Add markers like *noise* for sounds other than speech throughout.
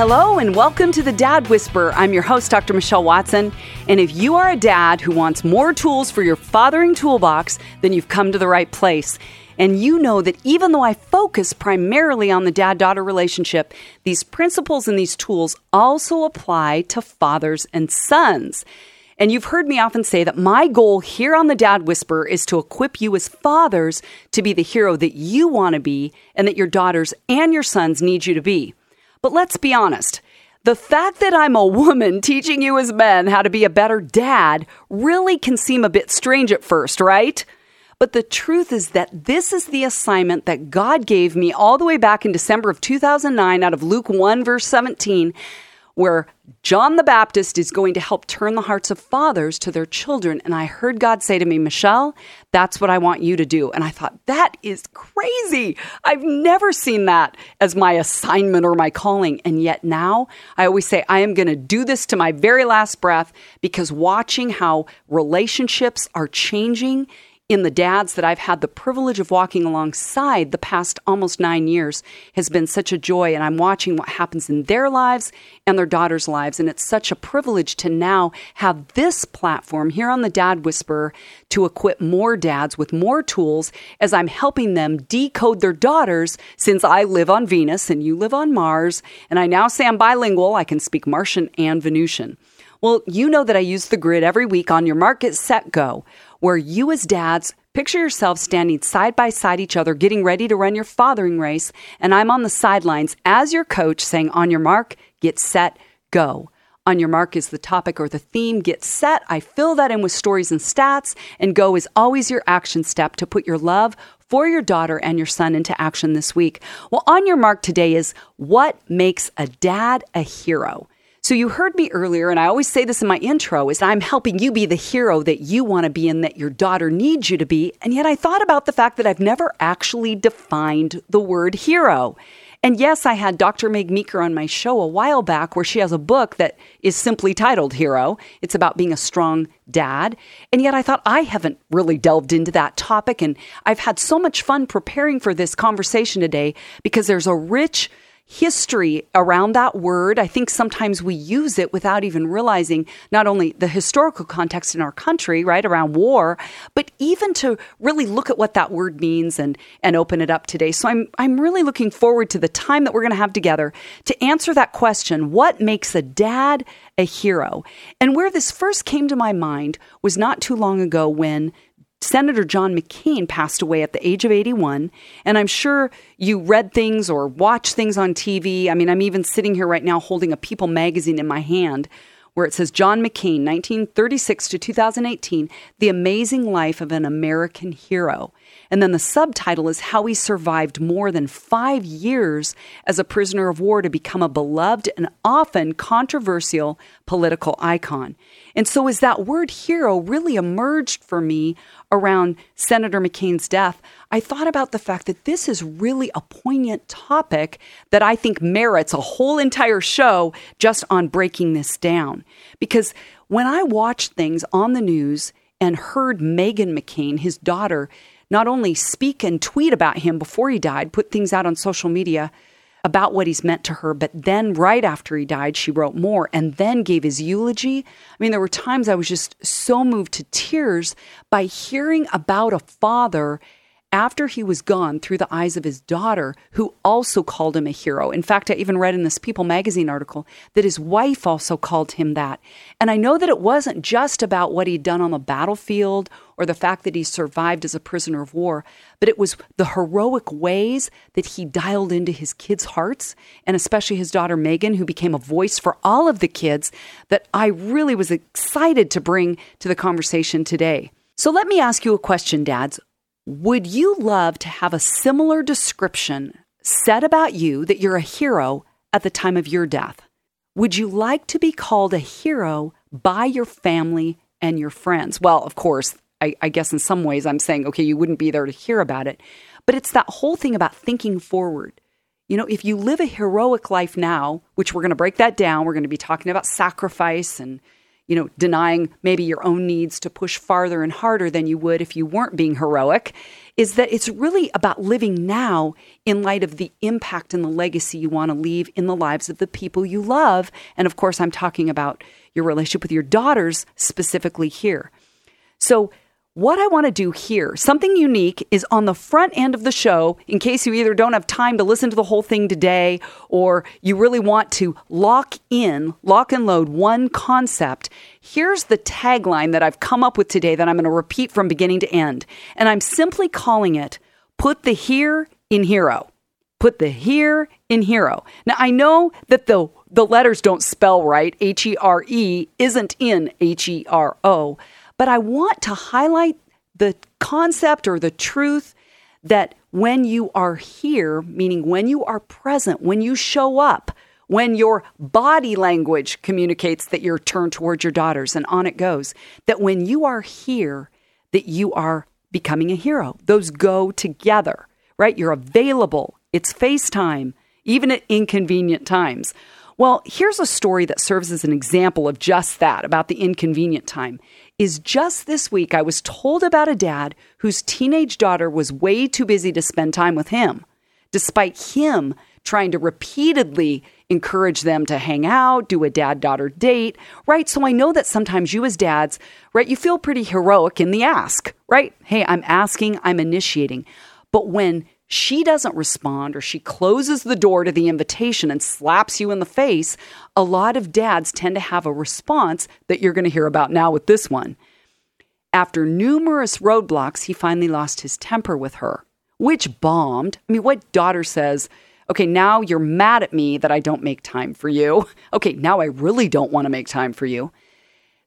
Hello and welcome to the Dad Whisperer. I'm your host, Dr. Michelle Watson. And if you are a dad who wants more tools for your fathering toolbox, then you've come to the right place. And you know that even though I focus primarily on the dad daughter relationship, these principles and these tools also apply to fathers and sons. And you've heard me often say that my goal here on the Dad Whisperer is to equip you as fathers to be the hero that you want to be and that your daughters and your sons need you to be. But let's be honest. The fact that I'm a woman *laughs* teaching you as men how to be a better dad really can seem a bit strange at first, right? But the truth is that this is the assignment that God gave me all the way back in December of 2009 out of Luke 1, verse 17 where John the Baptist is going to help turn the hearts of fathers to their children. And I heard God say to me, Michelle, that's what I want you to do. And I thought, that is crazy. I've never seen that as my assignment or my calling. And yet now I always say, I am going to do this to my very last breath because watching how relationships are changing in the dads that I've had the privilege of walking alongside the past almost nine years has been such a joy. And I'm watching what happens in their lives and their daughters' lives. And it's such a privilege to now have this platform here on the Dad Whisperer to equip more dads with more tools as I'm helping them decode their daughters since I live on Venus and you live on Mars. And I now say I'm bilingual, I can speak Martian and Venusian. Well, you know that I use the grid every week on your market set go where you as dads picture yourselves standing side by side each other, getting ready to run your fathering race, and I'm on the sidelines as your coach saying, On your mark, get set, go. On your mark is the topic or the theme. Get set. I fill that in with stories and stats, and go is always your action step to put your love for your daughter and your son into action this week. Well, on your mark today is what makes a dad a hero. So you heard me earlier, and I always say this in my intro, is I'm helping you be the hero that you want to be and that your daughter needs you to be. And yet I thought about the fact that I've never actually defined the word hero. And yes, I had Dr. Meg Meeker on my show a while back where she has a book that is simply titled Hero. It's about being a strong dad. And yet I thought I haven't really delved into that topic. And I've had so much fun preparing for this conversation today because there's a rich history around that word. I think sometimes we use it without even realizing not only the historical context in our country, right, around war, but even to really look at what that word means and and open it up today. So I'm I'm really looking forward to the time that we're going to have together to answer that question, what makes a dad a hero? And where this first came to my mind was not too long ago when Senator John McCain passed away at the age of 81. And I'm sure you read things or watched things on TV. I mean, I'm even sitting here right now holding a People magazine in my hand where it says John McCain, 1936 to 2018, The Amazing Life of an American Hero. And then the subtitle is How He Survived More Than Five Years as a Prisoner of War to Become a Beloved and Often Controversial Political Icon. And so, as that word hero really emerged for me around Senator McCain's death, I thought about the fact that this is really a poignant topic that I think merits a whole entire show just on breaking this down. Because when I watched things on the news and heard Meghan McCain, his daughter, not only speak and tweet about him before he died, put things out on social media about what he's meant to her, but then right after he died, she wrote more and then gave his eulogy. I mean, there were times I was just so moved to tears by hearing about a father after he was gone through the eyes of his daughter, who also called him a hero. In fact, I even read in this People magazine article that his wife also called him that. And I know that it wasn't just about what he'd done on the battlefield or the fact that he survived as a prisoner of war, but it was the heroic ways that he dialed into his kids' hearts, and especially his daughter Meghan, who became a voice for all of the kids, that I really was excited to bring to the conversation today. So let me ask you a question, dads. Would you love to have a similar description said about you that you're a hero at the time of your death? Would you like to be called a hero by your family and your friends? Well, of course, I, I, guess in some ways I'm saying, okay, you wouldn't be there to hear about it. But it's that whole thing about thinking forward. You know, if you live a heroic life now, which we're going to break that down, we're going to be talking about sacrifice and you know, denying maybe your own needs to push farther and harder than you would if you weren't being heroic, is that it's really about living now in light of the impact and the legacy you want to leave in the lives of the people you love. And of course, I'm talking about your relationship with your daughters specifically here. So, what I want to do here, something unique, is on the front end of the show, in case you either don't have time to listen to the whole thing today or you really want to lock in, lock and load one concept. Here's the tagline that I've come up with today that I'm going to repeat from beginning to end. And I'm simply calling it Put the Here in Hero. Put the Here in Hero. Now, I know that the, the letters don't spell right. H E R E isn't in H E R O but I want to highlight the concept or the truth that when you are here, meaning when you are present, when you show up, when your body language communicates that you're turned towards your daughters and on it goes, that when you are here, that you are becoming a hero. Those go together, right? You're available. It's FaceTime, even at inconvenient times. Well, here's a story that serves as an example of just that about the inconvenient time is just this week I was told about a dad whose teenage daughter was way too busy to spend time with him, despite him trying to repeatedly encourage them to hang out, do a dad daughter date, right? So I know that sometimes you as dads, right, you feel pretty heroic in the ask, right? Hey, I'm asking, I'm initiating. But when she doesn't respond or she closes the door to the invitation and slaps you in the face, a lot of dads tend to have a response that you're going to hear about now with this one. After numerous roadblocks, he finally lost his temper with her, which bombed. I mean, what daughter says, okay, now you're mad at me that I don't make time for you. Okay, now I really don't want to make time for you.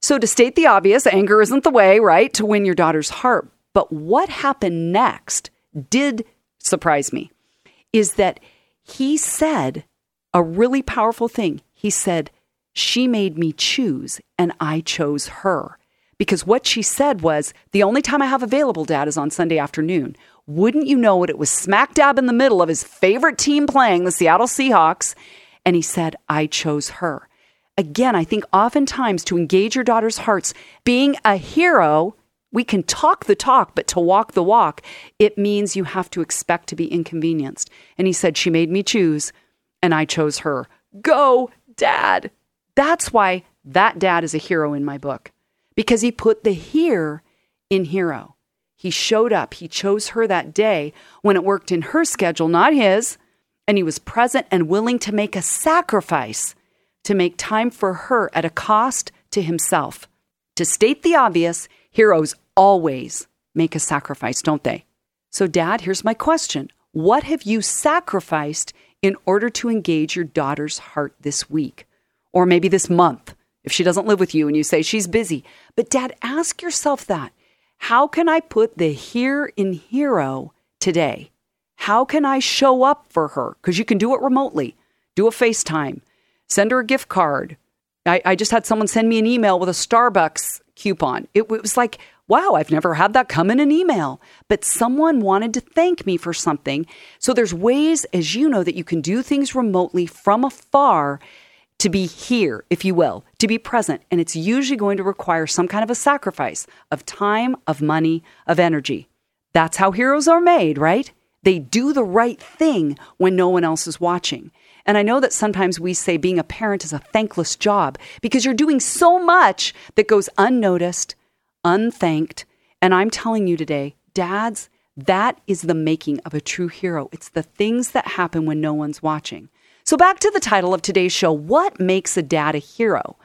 So, to state the obvious, anger isn't the way, right, to win your daughter's heart. But what happened next did surprised me is that he said a really powerful thing. He said, She made me choose, and I chose her. Because what she said was, The only time I have available, Dad, is on Sunday afternoon. Wouldn't you know it? It was smack dab in the middle of his favorite team playing, the Seattle Seahawks. And he said, I chose her. Again, I think oftentimes to engage your daughter's hearts, being a hero we can talk the talk, but to walk the walk, it means you have to expect to be inconvenienced. And he said, She made me choose, and I chose her. Go, dad. That's why that dad is a hero in my book, because he put the here in hero. He showed up. He chose her that day when it worked in her schedule, not his. And he was present and willing to make a sacrifice to make time for her at a cost to himself. To state the obvious, heroes always make a sacrifice, don't they? So, Dad, here's my question What have you sacrificed in order to engage your daughter's heart this week? Or maybe this month, if she doesn't live with you and you say she's busy. But, Dad, ask yourself that. How can I put the here in hero today? How can I show up for her? Because you can do it remotely. Do a FaceTime, send her a gift card. I, I, just had someone send me an email with a Starbucks coupon. It, it was like, wow, I've never had that come in an email, but someone wanted to thank me for something. So there's ways, as you know, that you can do things remotely from afar to be here, if you will, to be present. And it's usually going to require some kind of a sacrifice of time, of money, of energy. That's how heroes are made, right? They do the right thing when no one else is watching. And I know that sometimes we say being a parent is a thankless job because you're doing so much that goes unnoticed, unthanked. And I'm telling you today, dads, that is the making of a true hero. It's the things that happen when no one's watching. So, back to the title of today's show What makes a dad a hero?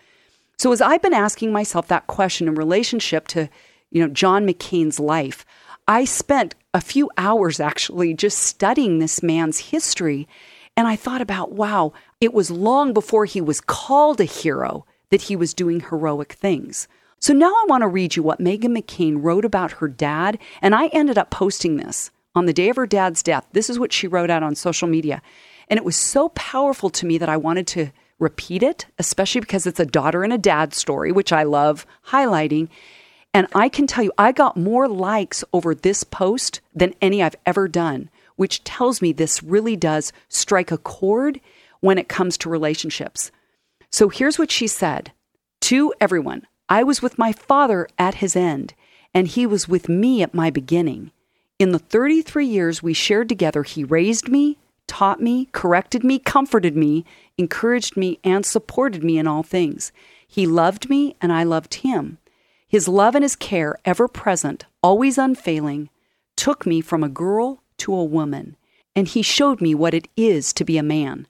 So, as I've been asking myself that question in relationship to, you know, John McCain's life, I spent a few hours actually just studying this man's history. And I thought about, wow, it was long before he was called a hero that he was doing heroic things. So now I want to read you what Meghan McCain wrote about her dad, and I ended up posting this on the day of her dad's death. This is what she wrote out on social media. And it was so powerful to me that I wanted to repeat it, especially because it's a daughter and a dad story, which I love highlighting. And I can tell you, I got more likes over this post than any I've ever done, which tells me this really does strike a chord when it comes to relationships. So here's what she said to everyone I was with my father at his end, and he was with me at my beginning. In the 33 years we shared together, he raised me, taught me, corrected me, comforted me, encouraged me, and supported me in all things. He loved me, and I loved him. His love and his care, ever present, always unfailing, took me from a girl to a woman, and he showed me what it is to be a man.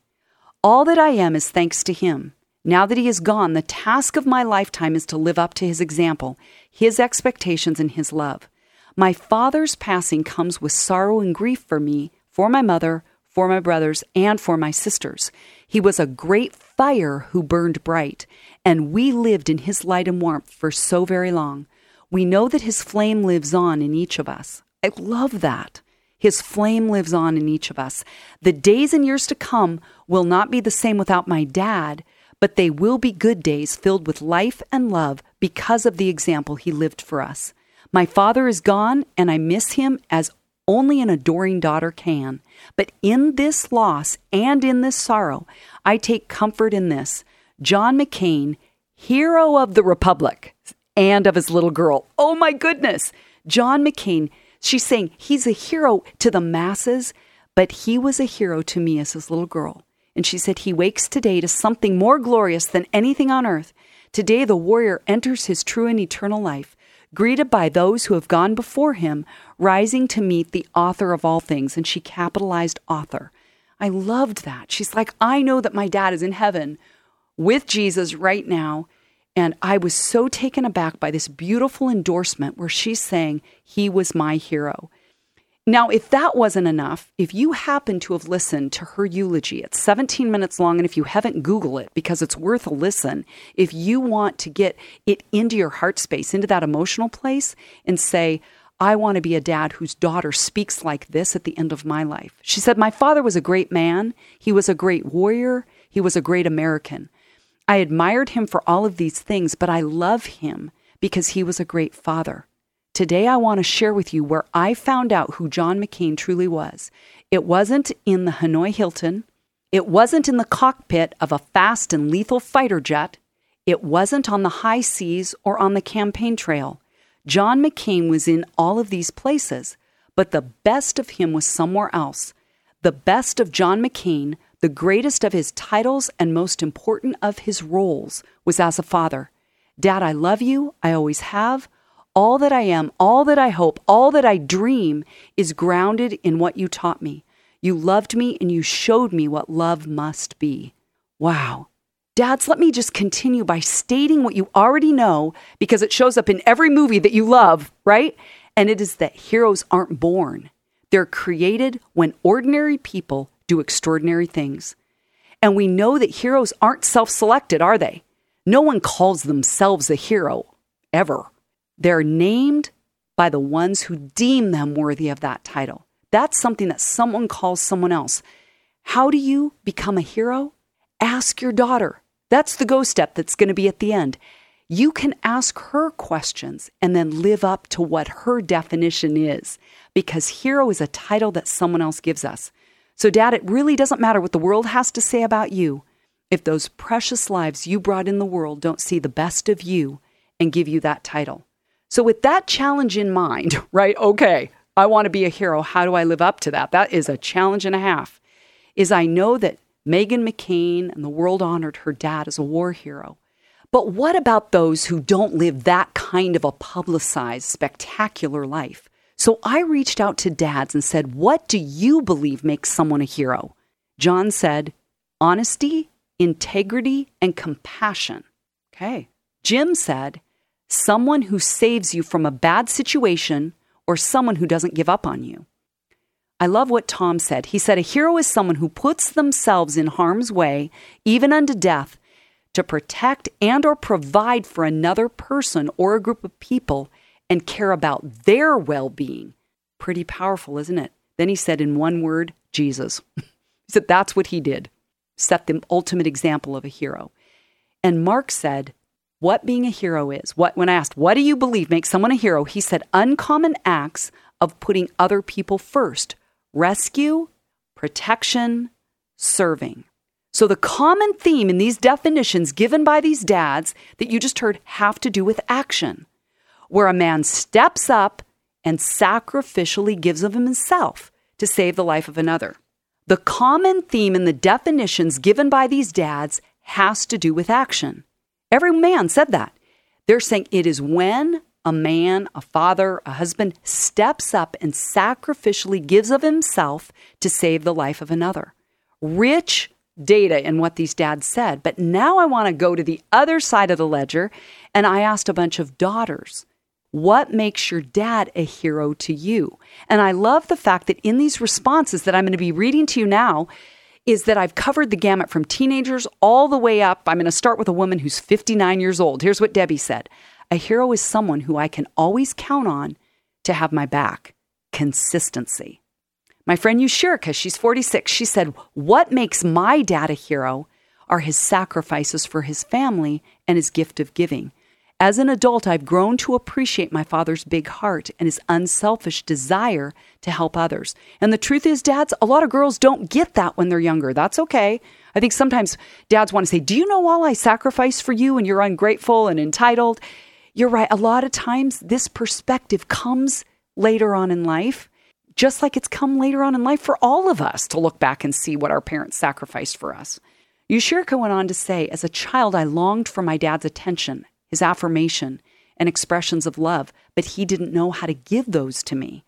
All that I am is thanks to him. Now that he is gone, the task of my lifetime is to live up to his example, his expectations, and his love. My father's passing comes with sorrow and grief for me, for my mother, for my brothers, and for my sisters. He was a great fire who burned bright, and we lived in his light and warmth for so very long. We know that his flame lives on in each of us. I love that. His flame lives on in each of us. The days and years to come will not be the same without my dad, but they will be good days filled with life and love because of the example he lived for us. My father is gone, and I miss him as only an adoring daughter can. But in this loss and in this sorrow, I take comfort in this. John McCain, hero of the Republic and of his little girl. Oh my goodness. John McCain, she's saying he's a hero to the masses, but he was a hero to me as his little girl. And she said he wakes today to something more glorious than anything on earth. Today, the warrior enters his true and eternal life greeted by those who have gone before him, rising to meet the author of all things. And she capitalized author. I loved that. She's like, I know that my dad is in heaven with Jesus right now. And I was so taken aback by this beautiful endorsement where she's saying he was my hero. Now, if that wasn't enough, if you happen to have listened to her eulogy, it's 17 minutes long, and if you haven't, Google it because it's worth a listen. If you want to get it into your heart space, into that emotional place, and say, I want to be a dad whose daughter speaks like this at the end of my life. She said, My father was a great man. He was a great warrior. He was a great American. I admired him for all of these things, but I love him because he was a great father. Today, I want to share with you where I found out who John McCain truly was. It wasn't in the Hanoi Hilton, it wasn't in the cockpit of a fast and lethal fighter jet, it wasn't on the high seas or on the campaign trail. John McCain was in all of these places, but the best of him was somewhere else. The best of John McCain, the greatest of his titles and most important of his roles, was as a father. Dad, I love you. I always have. All that I am, all that I hope, all that I dream is grounded in what you taught me. You loved me and you showed me what love must be. Wow. Dads, let me just continue by stating what you already know because it shows up in every movie that you love, right? And it is that heroes aren't born, they're created when ordinary people do extraordinary things. And we know that heroes aren't self selected, are they? No one calls themselves a hero, ever. They're named by the ones who deem them worthy of that title. That's something that someone calls someone else. How do you become a hero? Ask your daughter. That's the go step that's going to be at the end. You can ask her questions and then live up to what her definition is because hero is a title that someone else gives us. So, Dad, it really doesn't matter what the world has to say about you if those precious lives you brought in the world don't see the best of you and give you that title. So, with that challenge in mind, *laughs* right? Okay, I want to be a hero. How do I live up to that? That is a challenge and a half. Is I know that Meghan McCain and the world honored her dad as a war hero. But what about those who don't live that kind of a publicized, spectacular life? So I reached out to dads and said, What do you believe makes someone a hero? John said, Honesty, integrity, and compassion. Okay. Jim said, someone who saves you from a bad situation or someone who doesn't give up on you. I love what Tom said. He said, A hero is someone who puts themselves in harm's way, even unto death, to protect and or provide for another person or a group of people and care about their well-being. Pretty powerful, isn't it? Then he said in one word, Jesus. *laughs* he said that's what he did. Set the ultimate example of a hero. And Mark said, what being a hero is. What when I asked, "What do you believe makes someone a hero?" he said uncommon acts of putting other people first. Rescue, protection, serving. So, the common theme in these definitions given by these dads that you just heard have to do with action, where a man steps up and sacrificially gives of himself to save the life of another. The common theme in the definitions given by these dads has to do with action. Every man said that. They're saying it is when a man, a father, a husband steps up and sacrificially gives of himself to save the life of another. Rich data in what these dads said. But now I want to go to the other side of the ledger and I asked a bunch of daughters what makes your dad a hero to you? And I love the fact that in these responses that I'm going to be reading to you now, is that I've covered the gamut from teenagers all the way up. I'm going to start with a woman who's 59 years old. Here's what Debbie said A hero is someone who I can always count on to have my back. Consistency. My friend Yushirika, she's 46, she said, What makes my dad a hero are his sacrifices for his family and his gift of giving. As an adult, I've grown to appreciate my father's big heart and his unselfish desire to help others. And the truth is, dads, a lot of girls don't get that when they're younger. That's okay. I think sometimes dads want to say, Do you know all I sacrificed for you and you're ungrateful and entitled? You're right. A lot of times, this perspective comes later on in life, just like it's come later on in life for all of us to look back and see what our parents sacrificed for us. Yushirka went on to say, As a child, I longed for my dad's attention his affirmation, and expressions of love, but he didn't know how to give those to me.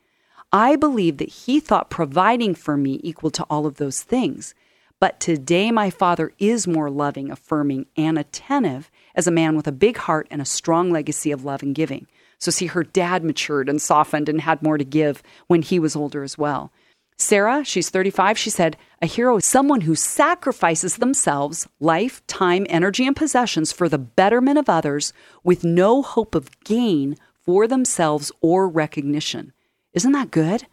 I believe that he thought providing for me equal to all of those things. But today, my father is more loving, affirming, and attentive as a man with a big heart and a strong legacy of love and giving. So, see, her dad matured and softened and had more to give when he was older as well. Sarah, she's 35, she said, A hero is someone who sacrifices themselves, life, time, energy, and possessions for the betterment of others with no hope of gain for themselves or recognition. Isn't that good?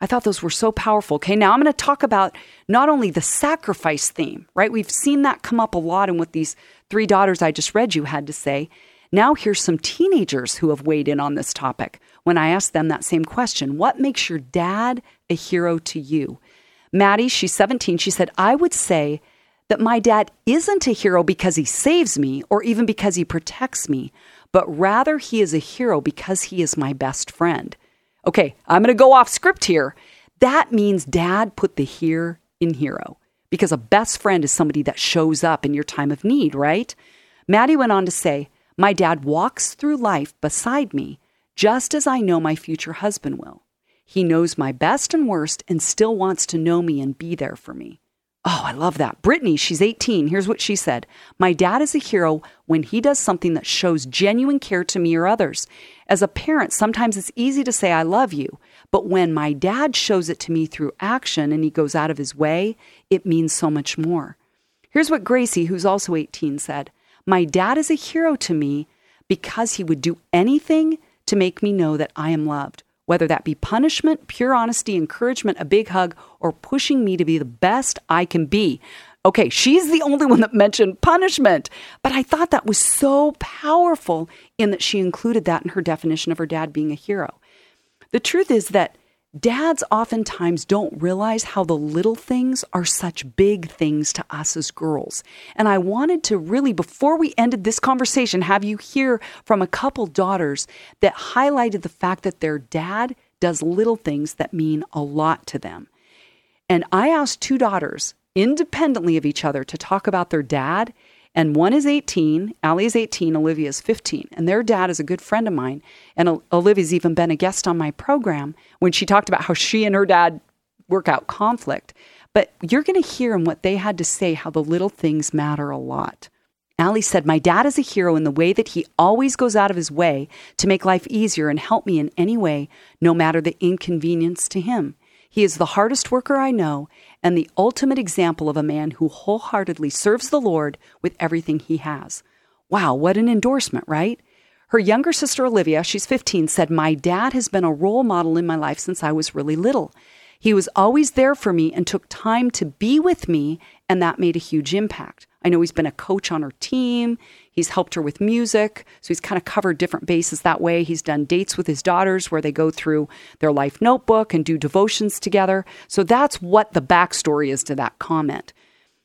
I thought those were so powerful. Okay, now I'm going to talk about not only the sacrifice theme, right? We've seen that come up a lot in what these three daughters I just read you had to say. Now, here's some teenagers who have weighed in on this topic when I asked them that same question What makes your dad a hero to you? Maddie, she's 17, she said, I would say that my dad isn't a hero because he saves me or even because he protects me, but rather he is a hero because he is my best friend. Okay, I'm going to go off script here. That means dad put the here in hero because a best friend is somebody that shows up in your time of need, right? Maddie went on to say, My dad walks through life beside me just as I know my future husband will. He knows my best and worst and still wants to know me and be there for me. Oh, I love that. Brittany, she's 18. Here's what she said My dad is a hero when he does something that shows genuine care to me or others. As a parent, sometimes it's easy to say, I love you. But when my dad shows it to me through action and he goes out of his way, it means so much more. Here's what Gracie, who's also 18, said My dad is a hero to me because he would do anything to make me know that I am loved, whether that be punishment, pure honesty, encouragement, a big hug, or pushing me to be the best I can be. Okay, she's the only one that mentioned punishment, but I thought that was so powerful in that she included that in her definition of her dad being a hero. The truth is that Dads oftentimes don't realize how the little things are such big things to us as girls. And I wanted to really, before we ended this conversation, have you hear from a couple daughters that highlighted the fact that their dad does little things that mean a lot to them. And I asked two daughters, independently of each other, to talk about their dad and one is 18, Allie is 18, Olivia is 15. And their dad is a good friend of mine. And Olivia's even been a guest on my program when she talked about how she and her dad work out conflict. But you're going to hear in what they had to say how the little things matter a lot. Allie said, My dad is a hero in the way that he always goes out of his way to make life easier and help me in any way, no matter the inconvenience to him. He is the hardest worker I know and the ultimate example of a man who wholeheartedly serves the Lord with everything he has. Wow, what an endorsement, right? Her younger sister Olivia, she's 15, said, My dad has been a role model in my life since I was really little. He was always there for me and took time to be with me, and that made a huge impact. I know he's been a coach on her team. He's helped her with music. So he's kind of covered different bases that way. He's done dates with his daughters where they go through their life notebook and do devotions together. So that's what the backstory is to that comment.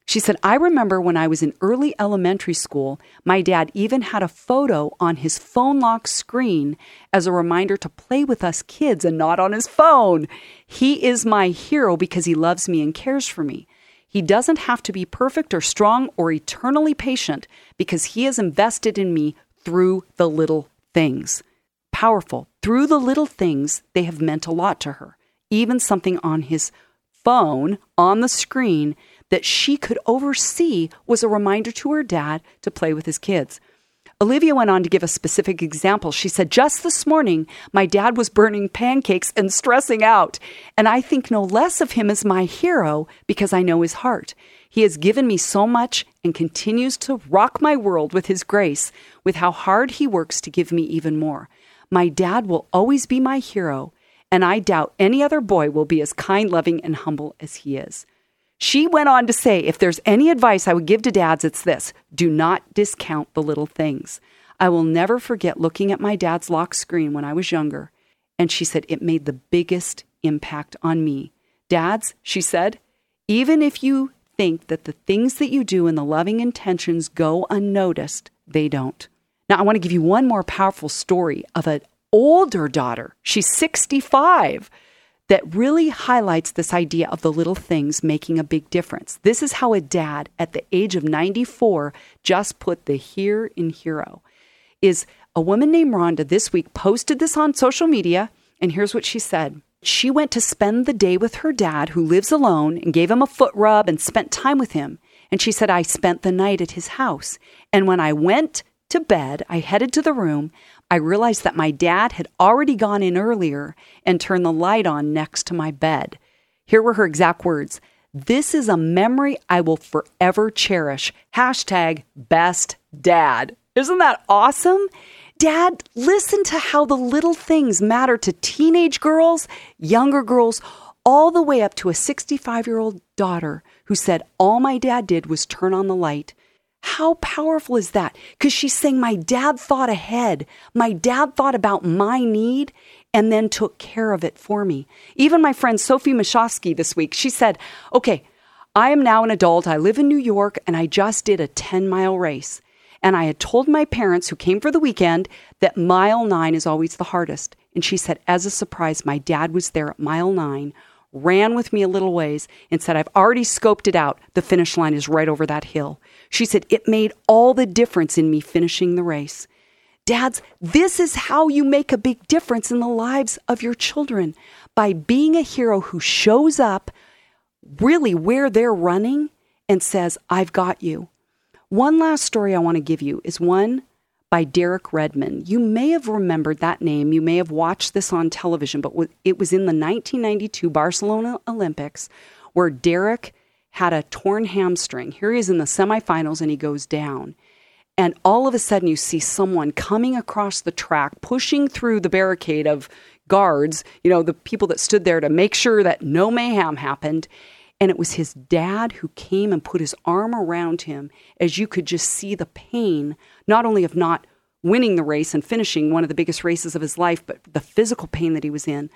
She said, I remember when I was in early elementary school, my dad even had a photo on his phone lock screen as a reminder to play with us kids and not on his phone. He is my hero because he loves me and cares for me. He doesn't have to be perfect or strong or eternally patient because he has invested in me through the little things. Powerful. Through the little things, they have meant a lot to her. Even something on his phone on the screen that she could oversee was a reminder to her dad to play with his kids. Olivia went on to give a specific example. She said, Just this morning, my dad was burning pancakes and stressing out, and I think no less of him as my hero because I know his heart. He has given me so much and continues to rock my world with his grace, with how hard he works to give me even more. My dad will always be my hero, and I doubt any other boy will be as kind, loving, and humble as he is. She went on to say, if there's any advice I would give to dads, it's this do not discount the little things. I will never forget looking at my dad's lock screen when I was younger, and she said it made the biggest impact on me. Dads, she said, even if you think that the things that you do and the loving intentions go unnoticed, they don't. Now, I want to give you one more powerful story of an older daughter. She's 65 that really highlights this idea of the little things making a big difference. This is how a dad at the age of 94 just put the here in hero. Is a woman named Rhonda this week posted this on social media, and here's what she said. She went to spend the day with her dad, who lives alone, and gave him a foot rub and spent time with him. And she said, I spent the night at his house. And when I went to bed, I headed to the room. I realized that my dad had already gone in earlier and turned the light on next to my bed. Here were her exact words This is a memory I will forever cherish. Hashtag best dad. Isn't that awesome? Dad, listen to how the little things matter to teenage girls, younger girls, all the way up to a 65 year old daughter who said, All my dad did was turn on the light how powerful is that? Because she's saying, My dad thought ahead. My dad thought about my need and then took care of it for me. Even my friend Sophie Mashofsky this week, she said, Okay, I am now an adult. I live in New York and I just did a 10 mile race. And I had told my parents who came for the weekend that mile nine is always the hardest. And she said, as a surprise, my dad was there at mile nine, ran with me a little ways, and said, I've already scoped it out. The finish line is right over that hill. She said, It made all the difference in me finishing the race. Dads, this is how you make a big difference in the lives of your children by being a hero who shows up really where they're running and says, I've got you. One last story I want to give you is one by Derek Redmond. You may have remembered that name. You may have watched this on television, but it was in the 1992 Barcelona Olympics where Derek had a torn hamstring. Here he is in the semifinals and he goes down. And all of a sudden, you see someone coming across the track, pushing through the barricade of guards, you know, the people that stood there to make sure that no mayhem happened. And it was his dad who came and put his arm around him as you could just see the pain, not only of not winning the race and finishing one of the biggest races of his life, but the physical pain that he was in.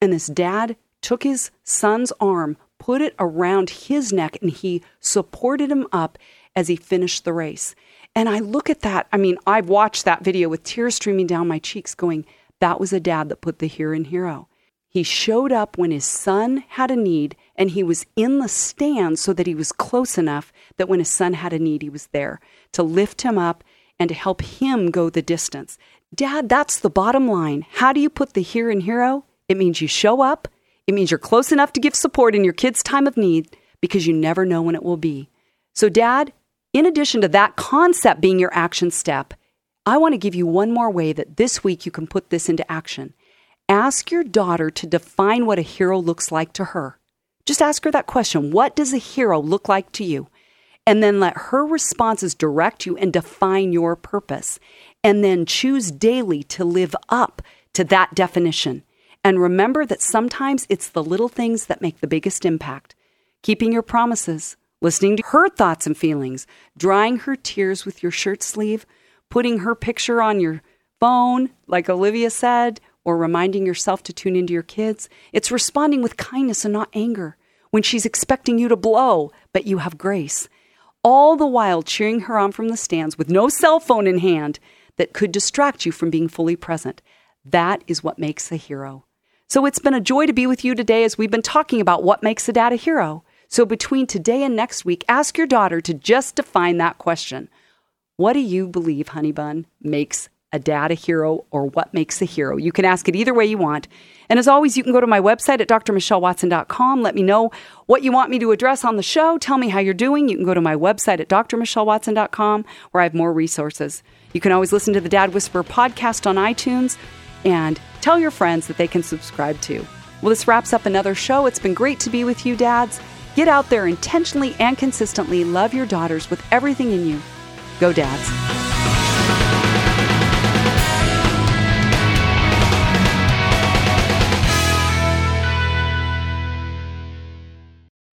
And this dad took his son's arm, put it around his neck, and he supported him up as he finished the race. And I look at that. I mean, I've watched that video with tears streaming down my cheeks, going, that was a dad that put the here in hero. He showed up when his son had a need, and he was in the stand so that he was close enough that when his son had a need, he was there to lift him up and to help him go the distance. Dad, that's the bottom line. How do you put the here in hero? It means you show up, it means you're close enough to give support in your kid's time of need because you never know when it will be. So, Dad, in addition to that concept being your action step, I want to give you one more way that this week you can put this into action. Ask your daughter to define what a hero looks like to her. Just ask her that question What does a hero look like to you? And then let her responses direct you and define your purpose. And then choose daily to live up to that definition. And remember that sometimes it's the little things that make the biggest impact. Keeping your promises, listening to her thoughts and feelings, drying her tears with your shirt sleeve, putting her picture on your phone, like Olivia said, or reminding yourself to tune into your kids. It's responding with kindness and not anger when she's expecting you to blow, but you have grace. all the while cheering her on from the stands with no cell phone in hand that could distract you from being fully present. That is what makes a hero. So it's been a joy to be with you today as we've been talking about what makes a dad a hero. So between today and next week, ask your daughter to just define that question. What do you believe, honey bun, makes a dad a hero or what makes a hero? You can ask it either way you want. And as always, you can go to my website at drmichellewatson.com. Let me know what you want me to address on the show. Tell me how you're doing. You can go to my website at drmichellewatson.com where I have more resources. You can always listen to the Dad Whisperer podcast on iTunes and tell your friends that they can subscribe to. Well, this wraps up another show. It's been great to be with you, dads. Get out there intentionally and consistently love your daughters with everything in you. Go, dads.